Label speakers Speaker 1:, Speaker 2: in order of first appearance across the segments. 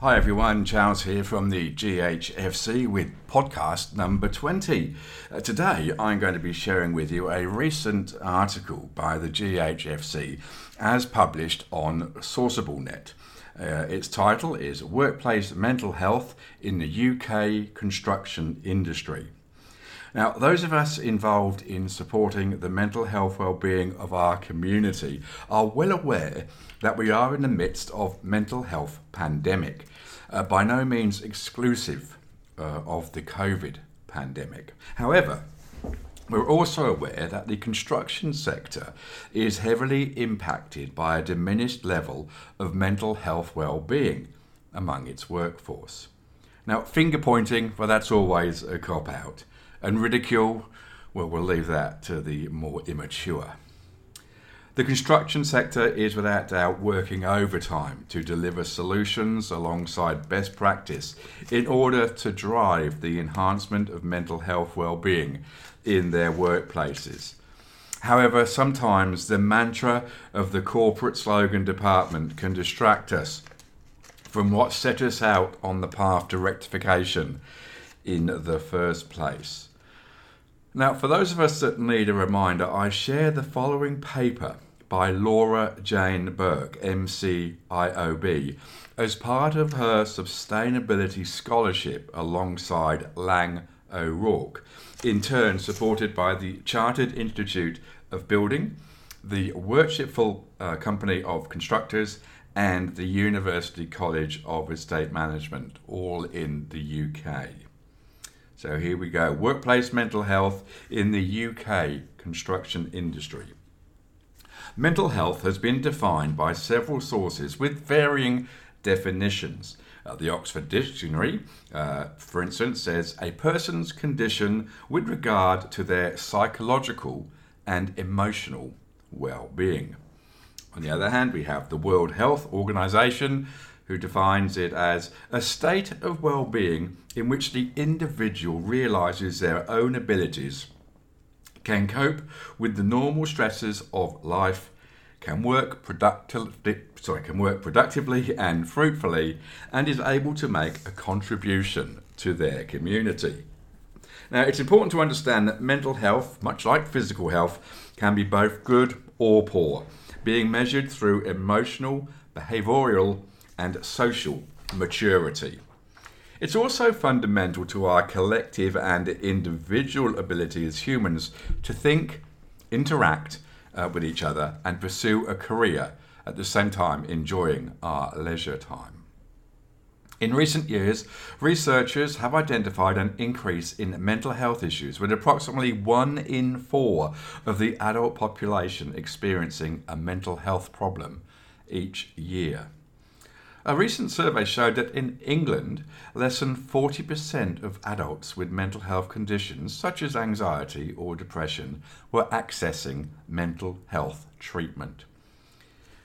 Speaker 1: Hi everyone, Charles here from the GHFC with podcast number 20. Uh, today I'm going to be sharing with you a recent article by the GHFC as published on SourceableNet. Uh, its title is Workplace Mental Health in the UK Construction Industry. Now, those of us involved in supporting the mental health well-being of our community are well aware that we are in the midst of mental health pandemic, uh, by no means exclusive uh, of the COVID pandemic. However, we're also aware that the construction sector is heavily impacted by a diminished level of mental health well-being among its workforce. Now, finger pointing, well, that's always a cop out. And ridicule, well, we'll leave that to the more immature. The construction sector is without doubt working overtime to deliver solutions alongside best practice in order to drive the enhancement of mental health well-being in their workplaces. However, sometimes the mantra of the corporate slogan department can distract us from what set us out on the path to rectification in the first place. Now, for those of us that need a reminder, I share the following paper by Laura Jane Burke, MCIOB, as part of her Sustainability Scholarship alongside Laing O'Rourke, in turn supported by the Chartered Institute of Building, the Worshipful uh, Company of Constructors, and the University College of Estate Management, all in the UK. So here we go workplace mental health in the UK construction industry. Mental health has been defined by several sources with varying definitions. Uh, the Oxford Dictionary, uh, for instance, says a person's condition with regard to their psychological and emotional well being. On the other hand, we have the World Health Organization who defines it as a state of well being in which the individual realizes their own abilities, can cope with the normal stresses of life, can work productively, sorry, can work productively and fruitfully, and is able to make a contribution to their community. Now, it's important to understand that mental health, much like physical health, can be both good or poor, being measured through emotional, behavioral, and social maturity. It's also fundamental to our collective and individual ability as humans to think, interact uh, with each other, and pursue a career at the same time enjoying our leisure time. In recent years, researchers have identified an increase in mental health issues, with approximately one in four of the adult population experiencing a mental health problem each year. A recent survey showed that in England, less than 40% of adults with mental health conditions, such as anxiety or depression, were accessing mental health treatment.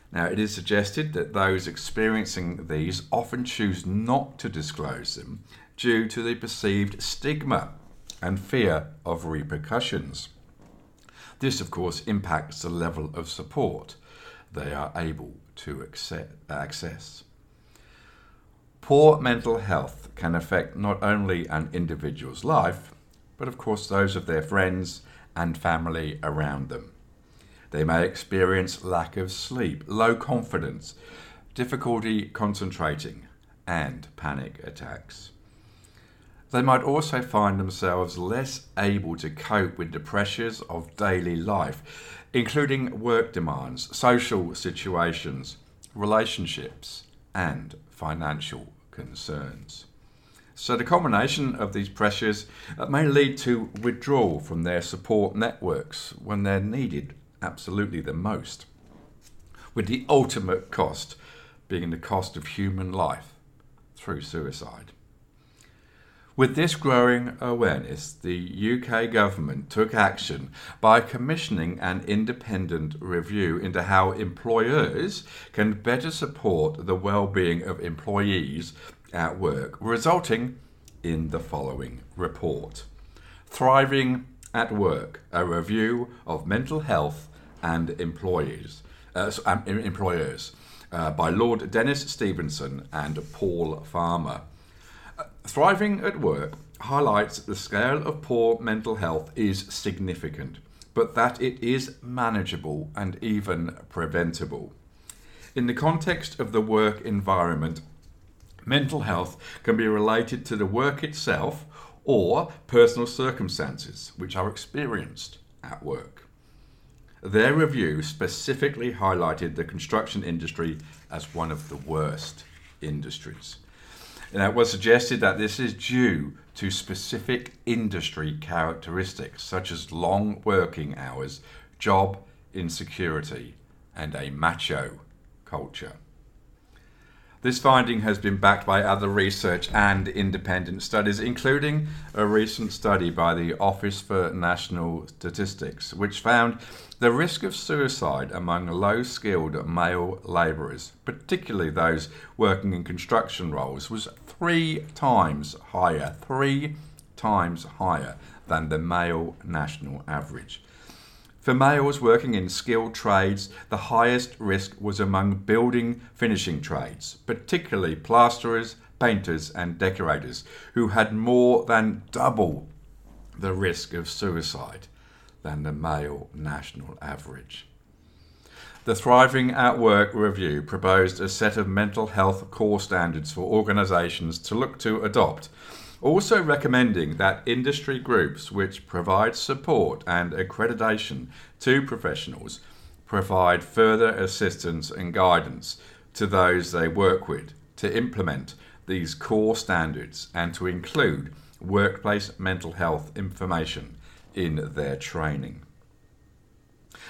Speaker 1: Now, it is suggested that those experiencing these often choose not to disclose them due to the perceived stigma and fear of repercussions. This, of course, impacts the level of support they are able to access. Poor mental health can affect not only an individual's life, but of course those of their friends and family around them. They may experience lack of sleep, low confidence, difficulty concentrating, and panic attacks. They might also find themselves less able to cope with the pressures of daily life, including work demands, social situations, relationships, and financial concerns. So, the combination of these pressures uh, may lead to withdrawal from their support networks when they're needed absolutely the most, with the ultimate cost being the cost of human life through suicide. With this growing awareness, the UK government took action by commissioning an independent review into how employers can better support the well-being of employees at work, resulting in the following report. Thriving at Work, a review of mental health and employees, uh, um, employers. uh, by Lord Dennis Stevenson and Paul Farmer. Thriving at work highlights the scale of poor mental health is significant, but that it is manageable and even preventable. In the context of the work environment, mental health can be related to the work itself or personal circumstances which are experienced at work. Their review specifically highlighted the construction industry as one of the worst industries. It was suggested that this is due to specific industry characteristics such as long working hours, job insecurity, and a macho culture. This finding has been backed by other research and independent studies, including a recent study by the Office for National Statistics, which found the risk of suicide among low skilled male labourers, particularly those working in construction roles, was three times higher, three times higher than the male national average. For males working in skilled trades, the highest risk was among building finishing trades, particularly plasterers, painters, and decorators, who had more than double the risk of suicide than the male national average. The Thriving at Work review proposed a set of mental health core standards for organisations to look to adopt also recommending that industry groups which provide support and accreditation to professionals provide further assistance and guidance to those they work with to implement these core standards and to include workplace mental health information in their training.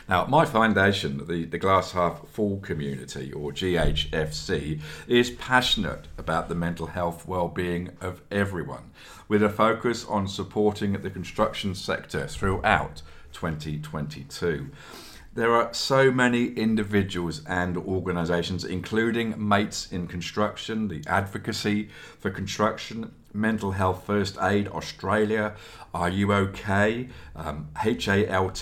Speaker 1: Now, my foundation, the, the Glass Half Full community, or GHFC, is passionate about the mental health well-being of everyone, with a focus on supporting the construction sector throughout 2022. There are so many individuals and organisations, including Mates in Construction, the Advocacy for Construction, Mental Health First Aid Australia, Are You OK, um, HALT,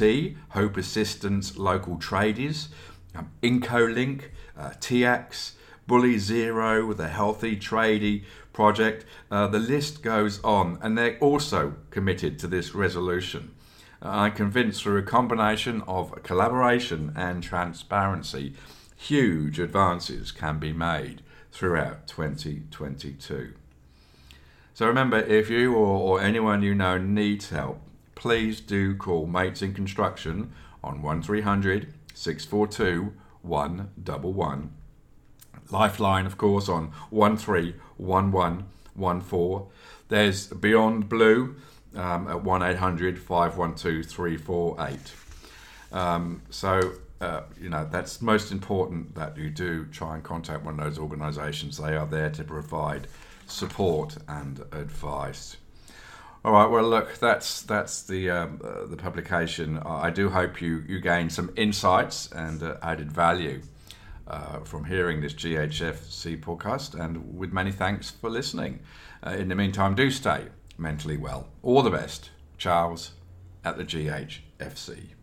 Speaker 1: Hope Assistance Local Tradies, um, Incolink, uh, TIACS, Bully Zero, the Healthy Tradie Project. Uh, the list goes on, and they're also committed to this resolution. I'm convinced through a combination of collaboration and transparency, huge advances can be made throughout 2022. So remember, if you or, or anyone you know needs help, please do call Mates in Construction on 1300 642 111. Lifeline, of course, on 131114. There's Beyond Blue um, at 1800 512 348. Um, so, uh, you know, that's most important that you do try and contact one of those organisations. They are there to provide support and advice. All right. Well, look, that's that's the um, uh, the publication. I do hope you you gain some insights and uh, added value uh, from hearing this GHFC podcast. And with many thanks for listening. Uh, in the meantime, do stay mentally well. All the best, Charles, at the GHFC.